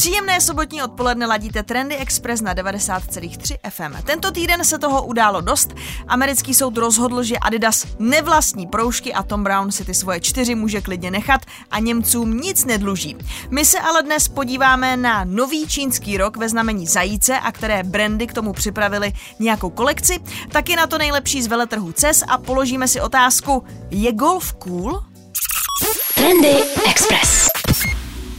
Příjemné sobotní odpoledne ladíte Trendy Express na 90,3 FM. Tento týden se toho událo dost. Americký soud rozhodl, že Adidas nevlastní proužky a Tom Brown si ty svoje čtyři může klidně nechat a Němcům nic nedluží. My se ale dnes podíváme na nový čínský rok ve znamení zajíce a které brandy k tomu připravili nějakou kolekci, taky na to nejlepší z veletrhu CES a položíme si otázku, je golf cool? Trendy Express.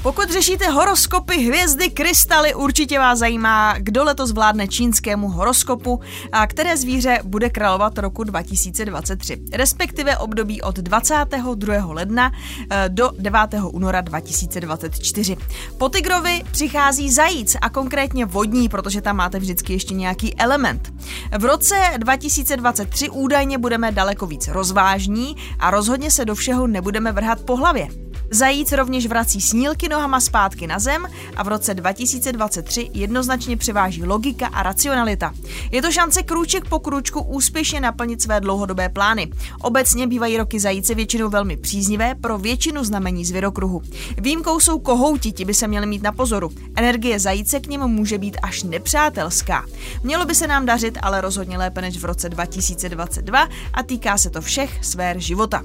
Pokud řešíte horoskopy, hvězdy, krystaly, určitě vás zajímá, kdo letos vládne čínskému horoskopu a které zvíře bude královat roku 2023, respektive období od 22. ledna eh, do 9. února 2024. Po tigrovi přichází zajíc a konkrétně vodní, protože tam máte vždycky ještě nějaký element. V roce 2023 údajně budeme daleko víc rozvážní a rozhodně se do všeho nebudeme vrhat po hlavě. Zajíc rovněž vrací snílky nohama zpátky na zem a v roce 2023 jednoznačně převáží logika a racionalita. Je to šance krůček po krůčku úspěšně naplnit své dlouhodobé plány. Obecně bývají roky zajíce většinou velmi příznivé pro většinu znamení zvěrokruhu. Výjimkou jsou kohouti, ti by se měli mít na pozoru. Energie zajíce k němu může být až nepřátelská. Mělo by se nám dařit ale rozhodně lépe než v roce 2022 a týká se to všech sfér života.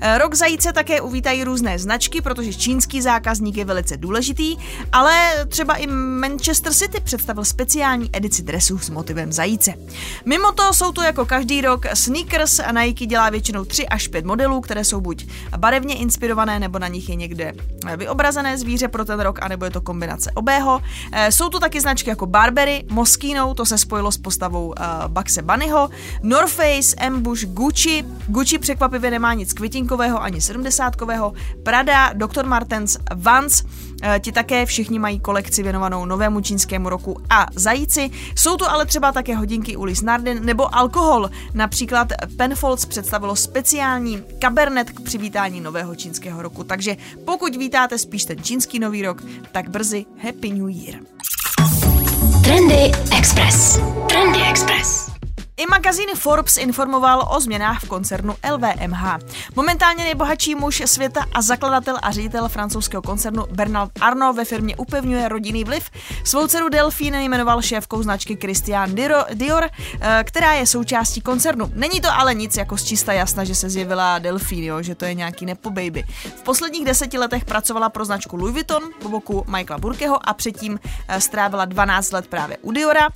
Eh, rok zajíce také uvítají různé značky, protože čínský zákazník je velice důležitý, ale třeba i Manchester City představil speciální edici dresů s motivem zajíce. Mimo to jsou tu jako každý rok sneakers a Nike dělá většinou 3 až 5 modelů, které jsou buď barevně inspirované, nebo na nich je někde vyobrazené zvíře pro ten rok, anebo je to kombinace obého. Eh, jsou tu taky značky jako Barbery, Moschino, to se spojilo s postavou Buxe Bunnyho, North Face, Ambush, Gucci. Gucci překvapivě nemá nic květinkového ani sedmdesátkového, Prada, Dr. Martens, Vans, eh, ti také všichni mají kolekci věnovanou novému čínskému roku a zajíci. Jsou tu ale třeba také hodinky Ulis Nardin nebo alkohol. Například Penfolds představilo speciální kabernet k přivítání nového čínského roku. Takže pokud vítáte spíš ten čínský nový rok, tak brzy Happy New Year. Trendy Express. Trendy Express. I magazín Forbes informoval o změnách v koncernu LVMH. Momentálně nejbohatší muž světa a zakladatel a ředitel francouzského koncernu Bernard Arnault ve firmě upevňuje rodinný vliv. Svou dceru Delphine jmenoval šéfkou značky Christian Dior, eh, která je součástí koncernu. Není to ale nic jako z čista jasna, že se zjevila Delphine, jo, že to je nějaký nepo baby. V posledních deseti letech pracovala pro značku Louis Vuitton po boku Michaela Burkeho a předtím eh, strávila 12 let právě u Diora.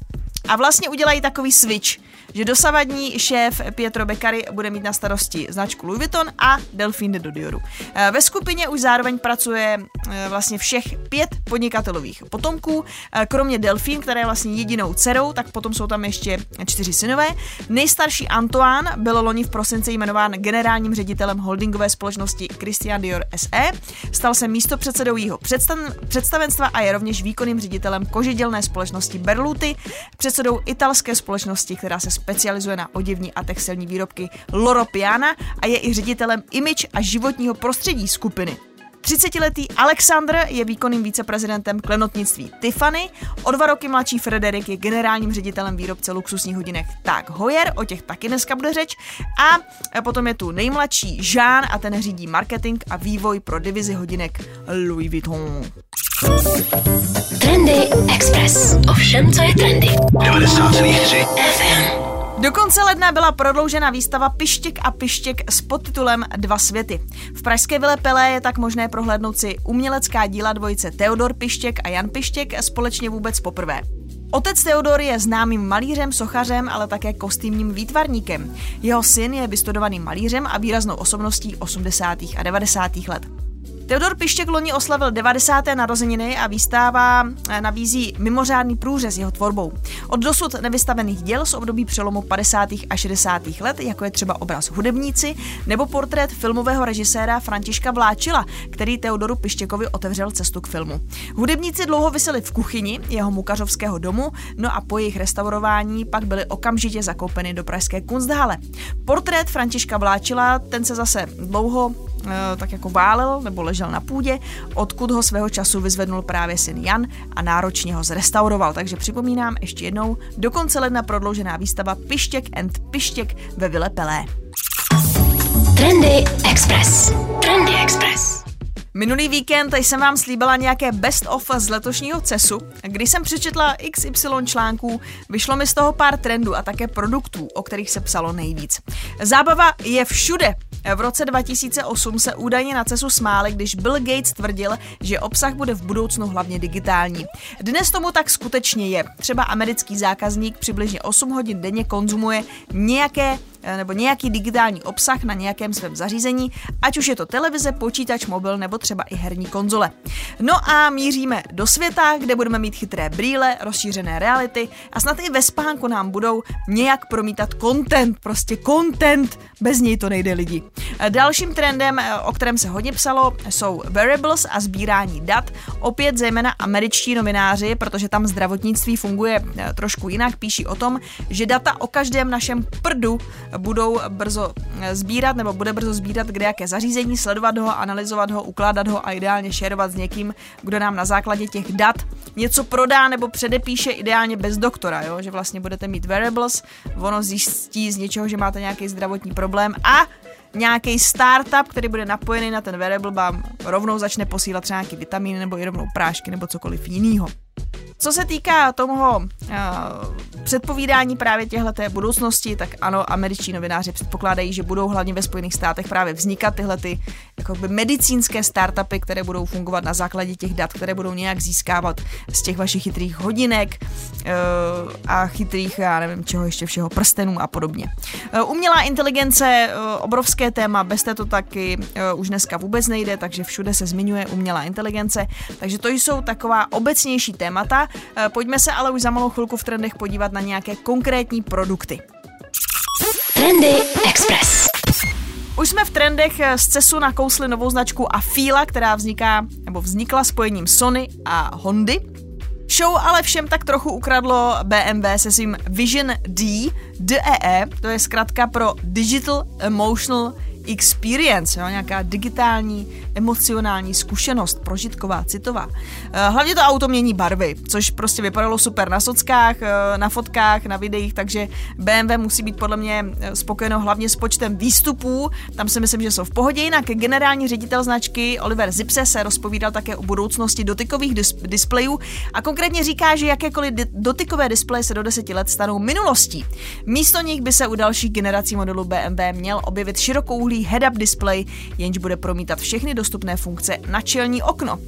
A vlastně udělají takový switch, že dosavadní šéf Pietro Beccari bude mít na starosti značku Louis Vuitton a Delphine de Dodioru. Eh, ve skupině už zároveň pracuje eh, vlastně všech pět podnikatelových potomků, eh, kromě Delphine, která je vlastně jedinou dcerou, tak potom jsou tam ještě čtyři synové. Nejstarší Antoine byl loni v prosinci jmenován generálním ředitelem holdingové společnosti Christian Dior SE, stal se místopředsedou jeho představenstva a je rovněž výkonným ředitelem kožidělné společnosti Berluti, italské společnosti, která se specializuje na oděvní a textilní výrobky Loro Piana a je i ředitelem image a životního prostředí skupiny. 30-letý Alexandr je výkonným viceprezidentem klenotnictví Tiffany, o dva roky mladší Frederik je generálním ředitelem výrobce luxusních hodinek Tak Hoyer, o těch taky dneska bude řeč, a potom je tu nejmladší Jean a ten řídí marketing a vývoj pro divizi hodinek Louis Vuitton. Trendy Express. Ovšem, co je trendy. 90,3 FM. Do konce ledna byla prodloužena výstava Pištěk a Pištěk s podtitulem Dva světy. V Pražské vile Pelé je tak možné prohlédnout si umělecká díla dvojice Teodor Pištěk a Jan Pištěk společně vůbec poprvé. Otec Teodor je známým malířem, sochařem, ale také kostýmním výtvarníkem. Jeho syn je vystudovaným malířem a výraznou osobností 80. a 90. let. Teodor Pištěk loni oslavil 90. narozeniny a výstava eh, nabízí mimořádný průřez jeho tvorbou. Od dosud nevystavených děl z období přelomu 50. a 60. let, jako je třeba obraz Hudebníci nebo portrét filmového režiséra Františka Vláčila, který Teodoru Pištěkovi otevřel cestu k filmu. Hudebníci dlouho vysely v kuchyni jeho mukařovského domu, no a po jejich restaurování pak byly okamžitě zakoupeny do pražské Kunsthalle. Portrét Františka Vláčila, ten se zase dlouho tak jako válel nebo ležel na půdě, odkud ho svého času vyzvednul právě syn Jan a náročně ho zrestauroval. Takže připomínám ještě jednou, do konce ledna prodloužená výstava Pištěk and Pištěk ve Vile Pelé. Trendy Express. Trendy Express. Minulý víkend jsem vám slíbila nějaké best of z letošního CESu. Když jsem přečetla XY článků, vyšlo mi z toho pár trendů a také produktů, o kterých se psalo nejvíc. Zábava je všude. V roce 2008 se údajně na CESu smáli, když Bill Gates tvrdil, že obsah bude v budoucnu hlavně digitální. Dnes tomu tak skutečně je. Třeba americký zákazník přibližně 8 hodin denně konzumuje nějaké nebo nějaký digitální obsah na nějakém svém zařízení, ať už je to televize, počítač, mobil nebo třeba i herní konzole. No a míříme do světa, kde budeme mít chytré brýle, rozšířené reality a snad i ve spánku nám budou nějak promítat content, prostě content, bez něj to nejde lidi. Eh, dalším trendem, eh, o kterém se hodně psalo, jsou wearables a sbírání dat. Opět zejména američtí novináři, protože tam zdravotnictví funguje trošku jinak, píší o tom, že data o každém našem prdu budou brzo eh, sbírat nebo bude brzo sbírat kde jaké zařízení, sledovat ho, analyzovat ho, ukládat ho a ideálně šerovat s někým, kdo nám na základě těch dat něco prodá nebo předepíše ideálně bez doktora, jo? že vlastně budete mít wearables, ono zjistí z něčeho, že máte nějaký zdravotní problém a nějaký startup, který bude napojený na ten wearable, vám rovnou začne posílat třeba nějaký vitamíny nebo i rovnou prášky nebo cokoliv jiného. Co se týká toho uh, předpovídání právě těchto budoucnosti, tak ano, američtí novináři předpokládají, že budou hlavně ve Spojených státech právě vznikat tyhle ty jakoby medicínské startupy, které budou fungovat na základě těch dat, které budou nějak získávat z těch vašich chytrých hodinek uh, a chytrých, já nevím, čeho ještě všeho, prstenů a podobně. Uh, umělá inteligence, uh, obrovské téma, bez této taky uh, už dneska vůbec nejde, takže všude se zmiňuje umělá inteligence, takže to jsou taková obecnější témata, pojďme se ale už za malou chvilku v trendech podívat na nějaké konkrétní produkty. Trendy Express. Už jsme v trendech z CESu nakousli novou značku Afila, která vzniká, nebo vznikla spojením Sony a Hondy. Show ale všem tak trochu ukradlo BMW se svým Vision D, DEE, to je zkrátka pro Digital Emotional experience, jo, nějaká digitální, emocionální zkušenost, prožitková, citová. Eh, hlavně to auto mění barvy, což prostě vypadalo super na sockách, eh, na fotkách, na videích, takže BMW musí být podle mě eh, spokojeno hlavně s počtem výstupů, tam si myslím, že jsou v pohodě. Jinak generální ředitel značky Oliver Zipse se rozpovídal také o budoucnosti dotykových dis- displejů a konkrétně říká, že jakékoliv dotykové displeje se do deseti let stanou minulostí. Místo nich by se u dalších generací modelů BMW měl objevit širokou head-up display, jenž bude promítat všechny dostupné funkce na čelní okno.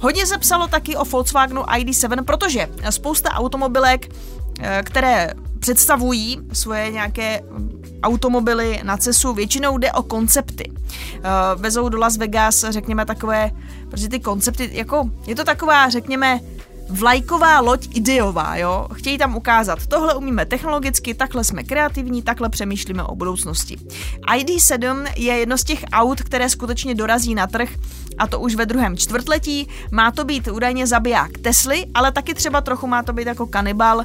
Hodně se psalo taky o Volkswagenu ID7, protože spousta automobilek, eh, které představují svoje nějaké automobily na cesu, většinou jde o koncepty. Eh, vezou do Las Vegas, řekněme, takové, protože ty koncepty, jako, je to taková, řekněme, vlajková loď ideová, jo? Chtějí tam ukázat, tohle umíme technologicky, takhle jsme kreativní, takhle přemýšlíme o budoucnosti. ID7 je jedno z těch aut, které skutečně dorazí na trh a to už ve druhém čtvrtletí. Má to být údajně zabiják Tesly, ale taky třeba trochu má to být jako kanibal uh,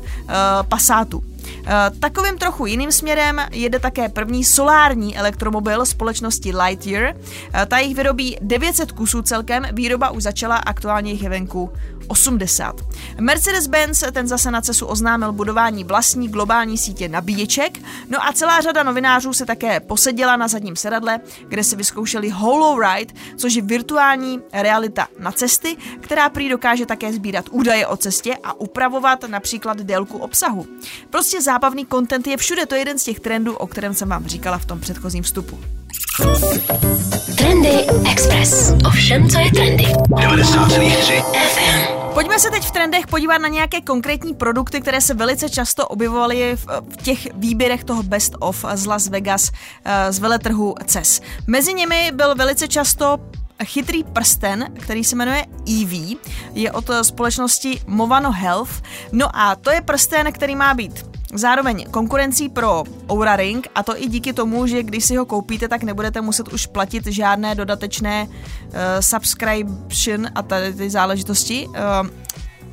Passatu. Eh, takovým trochu jiným směrem jede také první solární elektromobil společnosti Lightyear. Eh, ta jich vyrobí 900 kusů celkem, výroba už začala, aktuálně jich je venku 80. Mercedes-Benz ten zase na cesu oznámil budování vlastní globální sítě nabíječek, no a celá řada novinářů se také poseděla na zadním sedadle, kde se vyzkoušeli HoloRide, což je virtuální realita na cesty, která prý dokáže také sbírat údaje o cestě a upravovat například délku obsahu. Prostě zábavný content je všude, to je jeden z těch trendů, o kterém jsem vám říkala v tom předchozím vstupu. Trendy Express. Ovšem, co je trendy. 90,3 FM. Pojďme se teď v trendech podívat na nějaké konkrétní produkty, které se velice často objevovaly v, v těch výběrech toho Best of z Las Vegas eh, z veletrhu CES. Mezi nimi byl velice často chytrý prsten, který se jmenuje EV, je od společnosti Movano Health. No a to je prsten, který má být Zároveň konkurencí pro Oura Ring a to i díky tomu, že když si ho koupíte, tak nebudete muset už platit žádné dodatečné uh, subscription a tady ty záležitosti. Uh,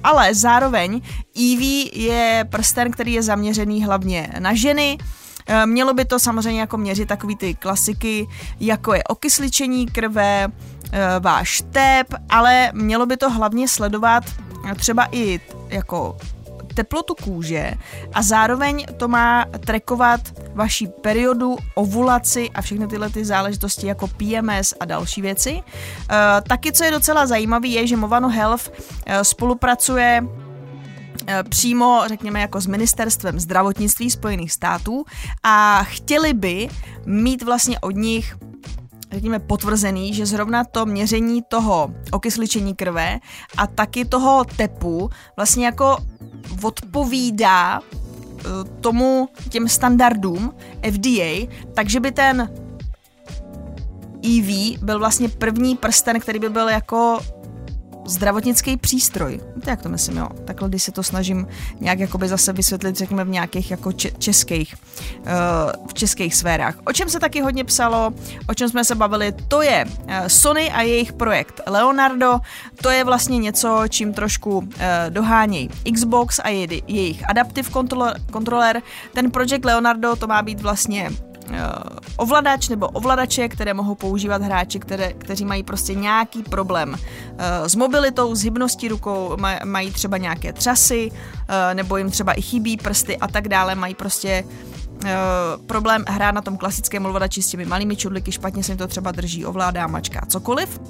ale zároveň EV je prsten, který je zaměřený hlavně na ženy, Eh, Mělo by to samozřejmě jako měřit takový ty klasiky, jako je okysličení krve, váš tep, ale mělo by to hlavně sledovat třeba i jako teplotu kůže a zároveň to má trekovat vaší periodu, ovulaci a všechny tyhle ty záležitosti jako PMS a další věci. E, taky, co je docela zajímavé, je, že Movano Health e, spolupracuje e, přímo, řekněme, jako s ministerstvem zdravotnictví Spojených států a chtěli by mít vlastně od nich řekněme, potvrzený, že zrovna to měření toho okysličení krve a taky toho tepu vlastně jako odpovídá eh, tomu těm standardům FDA, takže by ten EV byl vlastně první prsten, který by byl jako zdravotnický přístroj. Víte, jak to myslím, jo? Takhle, když se to snažím nějak jakoby zase vysvětlit, řekněme, v nějakých jako českých, uh, v českých sférách. O čem se taky hodně psalo, o čem jsme se bavili, to je uh, Sony a jejich projekt Leonardo. To je vlastně něco, čím trošku uh, dohánějí Xbox a je, jejich Adaptive controller. Ten projekt Leonardo to má být vlastně Eh, ovladač nebo ovladače, které mohou používat hráči, které, kteří mají prostě nějaký problém eh, s mobilitou, s hybností rukou, mají třeba nějaké třasy, eh, nebo jim třeba i chybí prsty a tak dále, mají prostě problém hrát na tom klasickém ovladači s těmi malými čudliky, špatně se jim to třeba drží, ovládá, mačka, cokoliv.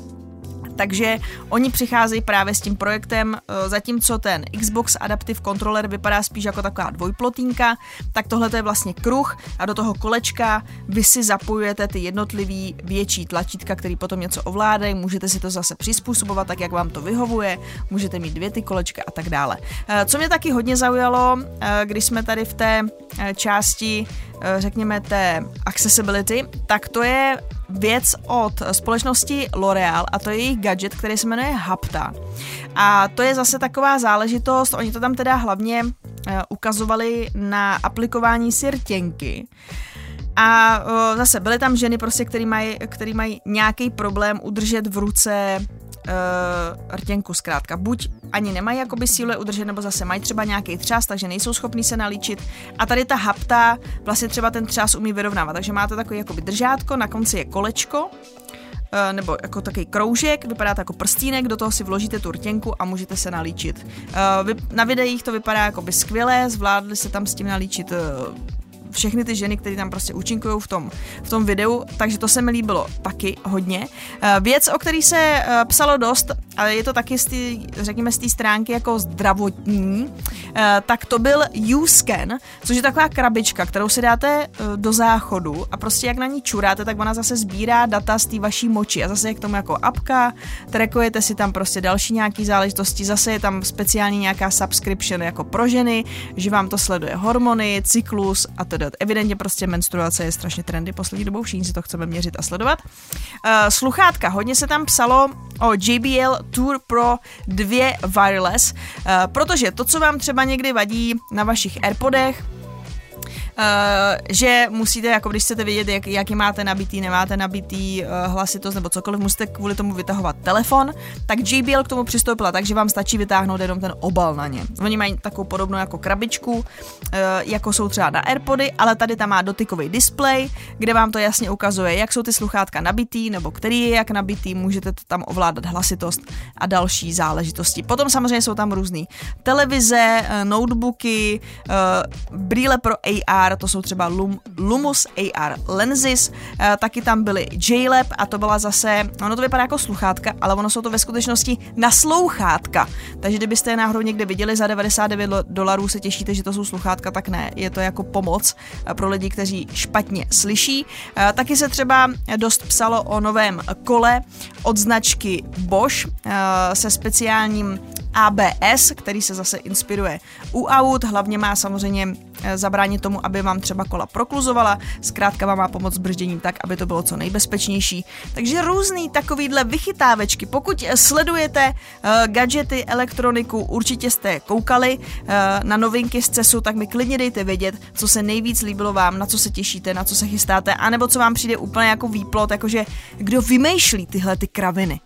Takže oni přicházejí právě s tím projektem, eh, zatímco ten Xbox Adaptive Controller vypadá spíš jako taková dvojplotínka, tak tohle je vlastně kruh a do toho kolečka vy si zapojujete ty jednotlivý větší tlačítka, který potom něco ovládají, můžete si to zase přizpůsobovat tak, jak vám to vyhovuje, můžete mít dvě ty kolečka a tak dále. Eh, co mě taky hodně zaujalo, eh, když jsme tady v té části, řekněme, té accessibility, tak to je věc od společnosti L'Oreal a to je jejich gadget, který se jmenuje Hapta. A to je zase taková záležitost, oni to tam teda hlavně uh, ukazovali na aplikování si rtěnky. A uh, zase byly tam ženy, prostě, který mají, mají nějaký problém udržet v ruce uh, rtěnku zkrátka. Buď ani nemají jakoby síle udržet, nebo zase mají třeba nějaký třás, takže nejsou schopní se nalíčit. A tady ta hapta vlastně třeba ten třás umí vyrovnávat. Takže máte takový jakoby držátko, na konci je kolečko, eh, nebo jako takový kroužek, vypadá to jako prstínek, do toho si vložíte tu rtěnku a můžete se nalíčit. Eh, na videích to vypadá jako by skvěle, zvládli se tam s tím nalíčit všechny ty ženy, které tam prostě účinkují v tom, v tom videu, takže to se mi líbilo taky hodně. Eh, věc, o který se eh, psalo dost, ale je to taky z tý, řekněme z té stránky jako zdravotní, eh, tak to byl U-Scan, což je taková krabička, kterou si dáte do záchodu a prostě jak na ní čuráte, tak ona zase sbírá data z té vaší moči a zase je k tomu jako apka, trackujete si tam prostě další nějaký záležitosti, zase je tam speciální nějaká subscription jako pro ženy, že vám to sleduje hormony, cyklus a tedy. Evidentně prostě menstruace je strašně trendy poslední dobou, všichni si to chceme měřit a sledovat. Uh, sluchátka, hodně se tam psalo o JBL Tour Pro 2 Wireless, uh, protože to, co vám třeba někdy vadí na vašich AirPodech, Uh, že musíte, jako když chcete vědět, jak, jaký máte nabitý, nemáte nabitý uh, hlasitost nebo cokoliv, musíte kvůli tomu vytahovat telefon, tak JBL k tomu přistoupila tak, že vám stačí vytáhnout jenom ten obal na ně. Oni mají takovou podobnou jako krabičku, uh, jako jsou třeba na AirPody, ale tady tam má dotykový display, kde vám to jasně ukazuje, jak jsou ty sluchátka nabitý, nebo který je jak nabitý, můžete to tam ovládat hlasitost a další záležitosti. Potom samozřejmě jsou tam různé televize, notebooky, brýle pro AR, AR, to jsou třeba Lum, Lumus AR lenses, e, taky tam byly JLab a to byla zase, ono to vypadá jako sluchátka, ale ono jsou to ve skutečnosti naslouchátka. Takže kdybyste je náhodou někde viděli za 99 dolarů, se těšíte, že to jsou sluchátka, tak ne, je to jako pomoc eh, pro lidi, kteří špatně slyší. E, taky se třeba dost psalo o novém kole od značky Bosch se speciálním ABS, který se zase inspiruje u aut, hlavně má samozřejmě eh, zabránit tomu, aby vám třeba kola prokluzovala, zkrátka vám má pomoct s bržděním tak, aby to bylo co nejbezpečnější. Takže různý takovýhle vychytávečky. Pokud sledujete uh, gadgety, elektroniku, určitě jste koukali uh, na novinky z CESu, tak mi klidně dejte vědět, co se nejvíc líbilo vám, na co se těšíte, na co se chystáte, anebo co vám přijde úplně jako výplot, jakože kdo vymýšlí tyhle ty kraviny.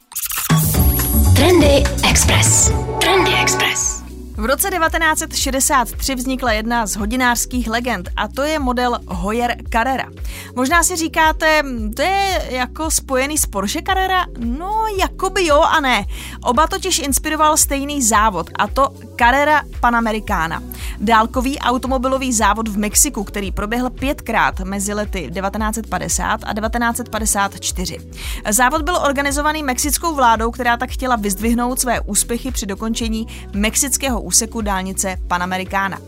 Trendy Express. Trendy Express. V roce 1963 vznikla jedna z hodinářských legend a to je model Hoyer Carrera. Možná si říkáte, to je jako spojený s Porsche Carrera? No, jakoby jo a ne. Oba totiž inspiroval stejný závod a to Carrera Panamericana. Dálkový automobilový závod v Mexiku, který proběhl pětkrát mezi lety 1950 a 1954. Závod byl organizovaný mexickou vládou, která tak chtěla vyzdvihnout své úspěchy při dokončení mexického úseku dálnice Panamericana.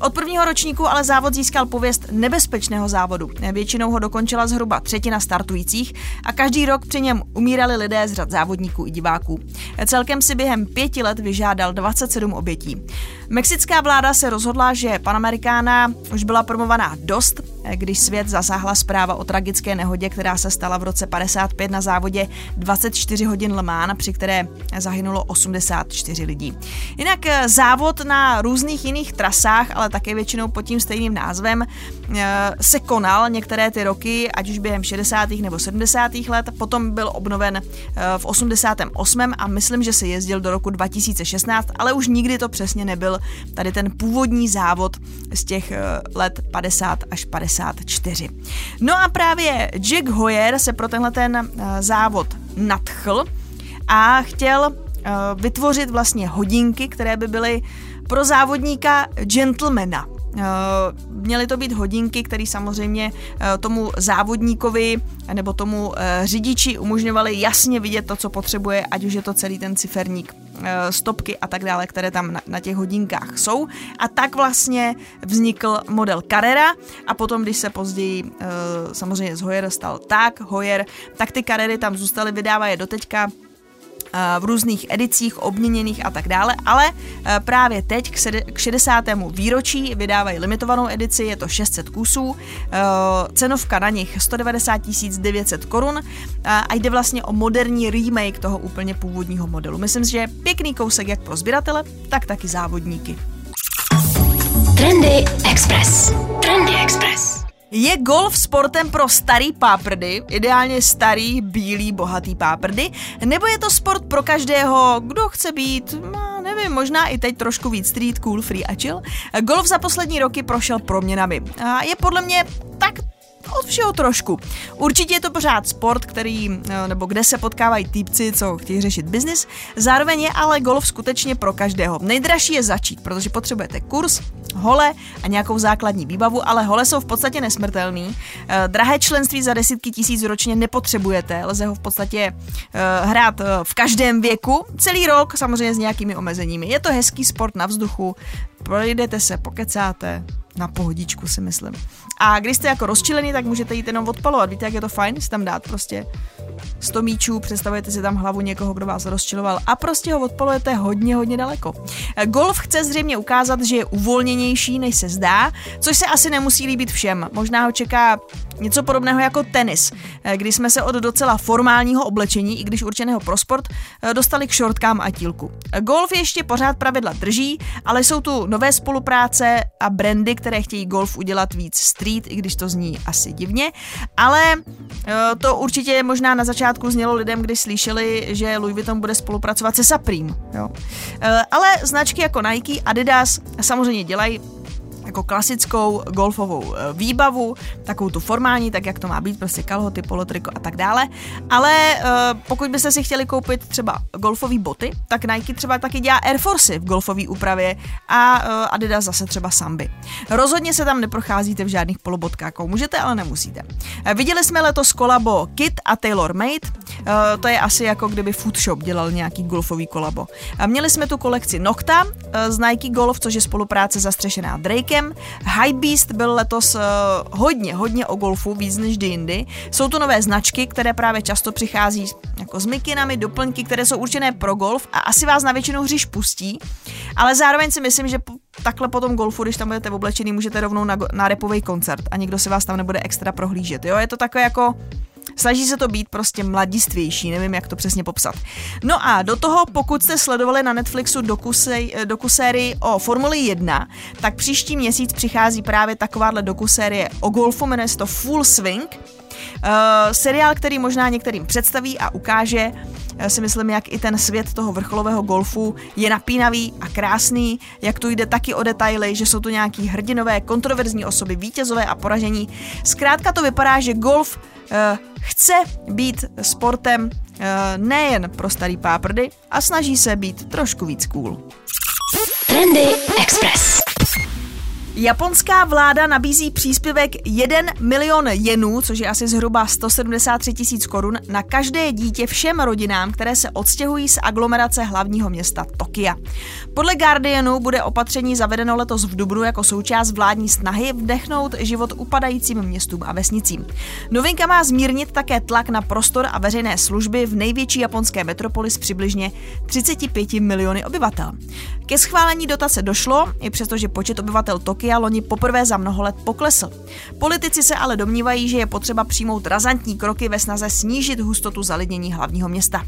Od prvního ročníku ale závod získal pověst nebezpečného závodu. Většinou ho dokončila zhruba třetina startujících a každý rok při něm umírali lidé z řad závodníků i diváků. Celkem si během pěti let vyžádal 27 obětí. Mexická vláda se rozhodla, že Panamerikána už byla promovaná dost, když svět zasáhla zpráva o tragické nehodě, která se stala v roce 55 na závodě 24 hodin Le Mans, při které zahynulo 84 lidí. Jinak eh, závod na různých jiných trasách, ale také většinou pod tím stejným názvem, eh, se konal některé ty roky, ať už během 60. nebo 70. let, potom byl obnoven eh, v 88. a myslím, že se jezdil do roku 2016, ale už nikdy to přesně nebyl tady ten původní závod z těch let 50 až 50. 54. No a právě Jack Hoyer se pro tenhle ten eh, závod nadchl a chtěl eh, vytvořit vlastně hodinky, které by byly pro závodníka gentlemana. Eh, měly to být hodinky, které samozřejmě tomu závodníkovi nebo tomu řidiči umožňovaly jasně vidět to, co potřebuje, ať už je to celý ten ciferník Eh, stopky a tak dále, které tam na, těch hodinkách jsou. A tak vlastně vznikl model Carrera a potom, když se později samozřejmě z Hoyer stal tak Hoyer, tak ty Carrery tam zůstaly, vydává je doteďka v různých edicích, obměněných a tak dále, ale právě teď k 60. výročí vydávají limitovanou edici, je to 600 kusů, cenovka na nich 190 900 korun a jde vlastně o moderní remake toho úplně původního modelu. Myslím si, že je pěkný kousek jak pro sběratele, tak taky závodníky. Trendy Express. Trendy Express. Je golf sportem pro starý páprdy, ideálně starý, bílý, bohatý páprdy, nebo je to sport pro každého, kdo chce být, no, nevím, možná i teď trošku víc street, cool, free a chill? Golf za poslední roky prošel proměnami. A je podle mě tak od všeho trošku. Určitě je to pořád sport, který, eh, nebo kde se potkávají týpci, co chtějí řešit biznis. Zároveň je ale golf skutečně pro každého. Nejdražší je začít, protože potřebujete kurz, hole a nějakou základní výbavu, ale hole jsou v podstatě nesmrtelný. Eh, drahé členství za desítky tisíc ročně nepotřebujete, lze ho v podstatě eh, hrát v každém věku, celý rok, samozřejmě s nějakými omezeními. Je to hezký sport na vzduchu, projdete se, pokecáte, na pohodičku si myslím. A když jste jako rozčilený, tak můžete jít jenom odpalovat. Víte, jak je to fajn si tam dát prostě 100 míčů, představujete si tam hlavu někoho, kdo vás rozčiloval a prostě ho odpalujete hodně, hodně daleko. Golf chce zřejmě ukázat, že je uvolněnější, než se zdá, což se asi nemusí líbit všem. Možná ho čeká něco podobného jako tenis, kdy jsme se od docela formálního oblečení, i když určeného pro sport, dostali k šortkám a tílku. Golf ještě pořád pravidla drží, ale jsou tu nové spolupráce a brandy, které chtějí golf udělat víc street, i když to zní asi divně, ale eh, to určitě možná na začátku znělo lidem, když slyšeli, že Louis Vuitton bude spolupracovat se Supreme. Jo. Eh, ale značky jako Nike, Adidas samozřejmě dělají jako klasickou golfovou eh, výbavu, takovou tu formální, tak jak to má být, prostě kalhoty, polotriko a tak dále. Ale eh, pokud byste si chtěli koupit třeba golfové boty, tak Nike třeba taky dělá Air Force v golfové úpravě a eh, Adidas zase třeba Samby. Rozhodně se tam neprocházíte v žádných polobotkách, můžete, ale nemusíte. Viděli jsme letos kolabo Kit a Taylor Made, to je asi jako kdyby Food Shop dělal nějaký golfový kolabo. Měli jsme tu kolekci Nocta z Nike Golf, což je spolupráce zastřešená Drakem, High Beast byl letos uh, hodně, hodně o golfu, víc než jindy. Jsou to nové značky, které právě často přichází jako s mikinami, doplňky, které jsou určené pro golf a asi vás na většinu hřiš pustí, ale zároveň si myslím, že takhle po tom golfu, když tam budete oblečený, můžete rovnou na, na repový koncert a nikdo se vás tam nebude extra prohlížet. Jo, je to takové jako Snaží se to být prostě mladistvější, nevím, jak to přesně popsat. No a do toho, pokud jste sledovali na Netflixu dokusej, dokusérii o Formuli 1, tak příští měsíc přichází právě takováhle dokusérie o golfu, jmenuje se to Full Swing seriál, který možná některým představí a ukáže, si myslím, jak i ten svět toho vrcholového golfu je napínavý a krásný, jak tu jde taky o detaily, že jsou tu nějaký hrdinové, kontroverzní osoby, vítězové a poražení. Zkrátka to vypadá, že golf uh, chce být sportem uh, nejen pro starý páprdy a snaží se být trošku víc cool. Trendy. Japonská vláda nabízí příspěvek 1 milion jenů, což je asi zhruba 173 tisíc korun, na každé dítě všem rodinám, které se odstěhují z aglomerace hlavního města Tokia. Podle Guardianu bude opatření zavedeno letos v Dubnu jako součást vládní snahy vdechnout život upadajícím městům a vesnicím. Novinka má zmírnit také tlak na prostor a veřejné služby v největší japonské metropoli s přibližně 35 miliony obyvatel. Ke schválení dotace došlo, i přestože počet obyvatel Tokia Nokia loni poprvé za mnoho let poklesl. Politici se ale domnívají, že je potřeba přijmout razantní kroky ve snaze snížit hustotu zalidnění hlavního města.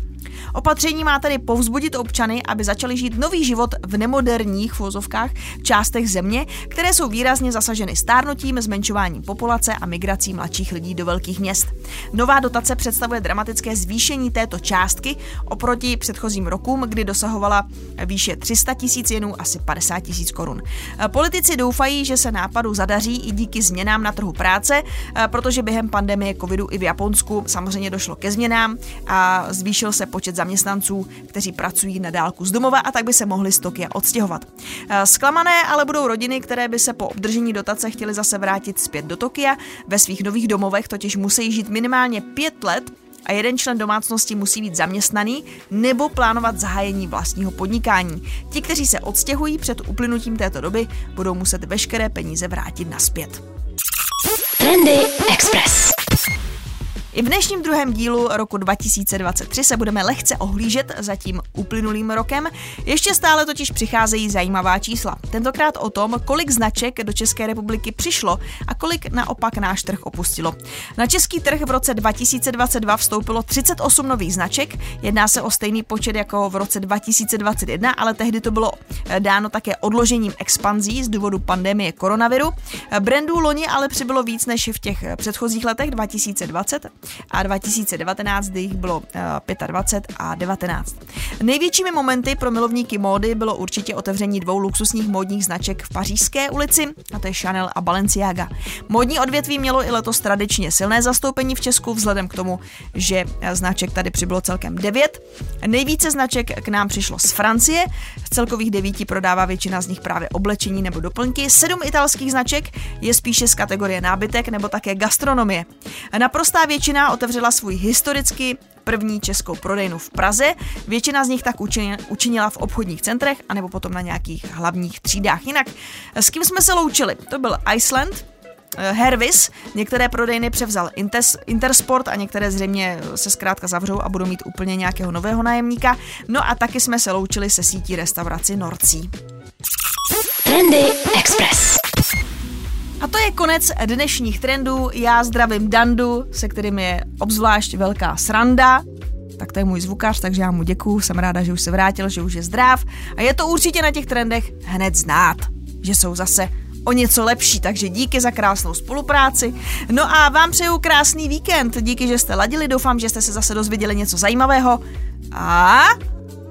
Opatření má tedy povzbudit občany, aby začali žít nový život v nemoderních vozovkách částech země, které jsou výrazně zasaženy stárnutím, zmenšováním populace a migrací mladších lidí do velkých měst. Nová dotace představuje dramatické zvýšení této částky oproti předchozím rokům, kdy dosahovala výše 300 tisíc jenů asi 50 tisíc korun. Politici doufají, že se nápadu zadaří i díky změnám na trhu práce, protože během pandemie covidu i v Japonsku samozřejmě došlo ke změnám a zvýšil se počet zaměstnanců, kteří pracují na dálku z domova a tak by se mohli z Tokia odstěhovat. Eh, zklamané ale budou rodiny, které by se po obdržení dotace chtěly zase vrátit zpět do Tokia. Ve svých nových domovech totiž musí žít minimálně pět let a jeden člen domácnosti musí být zaměstnaný nebo plánovat zahájení vlastního podnikání. Ti, kteří se odstěhují před uplynutím této doby, budou muset veškeré peníze vrátit naspět. Trendy Express. I v dnešním druhém dílu roku 2023 se budeme lehce ohlížet za tím uplynulým rokem. Ještě stále totiž přicházejí zajímavá čísla. Tentokrát o tom, kolik značek do České republiky přišlo a kolik naopak náš trh opustilo. Na český trh v roce 2022 vstoupilo 38 nových značek. Jedná se o stejný počet jako v roce 2021, ale tehdy to bylo eh, dáno také odložením expanzí z důvodu pandemie koronaviru. Brandů loni ale přibylo víc než v těch předchozích letech 2020 a 2019, kdy jich bylo 25 eh, a 19. Největšími momenty pro milovníky módy bylo určitě otevření dvou luxusních módních značek v Pařížské ulici, a to je Chanel a Balenciaga. Módní odvětví mělo i letos tradičně silné zastoupení v Česku, vzhledem k tomu, že eh, značek tady přibylo celkem 9. Nejvíce značek k nám přišlo z Francie, z celkových devíti prodává většina z nich právě oblečení nebo doplňky. Sedm italských značek je spíše z kategorie nábytek nebo také gastronomie. Naprostá většina Většina otevřela svůj historicky první českou prodejnu v Praze. Většina z nich tak učinila v obchodních centrech anebo potom na nějakých hlavních třídách. Jinak, s kým jsme se loučili? To byl Iceland, eh, Hervis, některé prodejny převzal Intersport a některé zřejmě se zkrátka zavřou a budou mít úplně nějakého nového nájemníka. No a taky jsme se loučili se sítí restauraci Norcí. Trendy Express. A to je konec dnešních trendů. Já zdravím Dandu, se kterým je obzvlášť velká sranda. Tak to je můj zvukař, takže já mu děkuju, jsem ráda, že už se vrátil, že už je zdrav. A je to určitě na těch trendech hned znát, že jsou zase o něco lepší, takže díky za krásnou spolupráci. No a vám přeju krásný víkend, díky, že jste ladili, doufám, že jste se zase dozvěděli něco zajímavého. A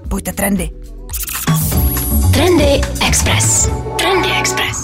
buďte trendy. Trendy Express. Trendy Express.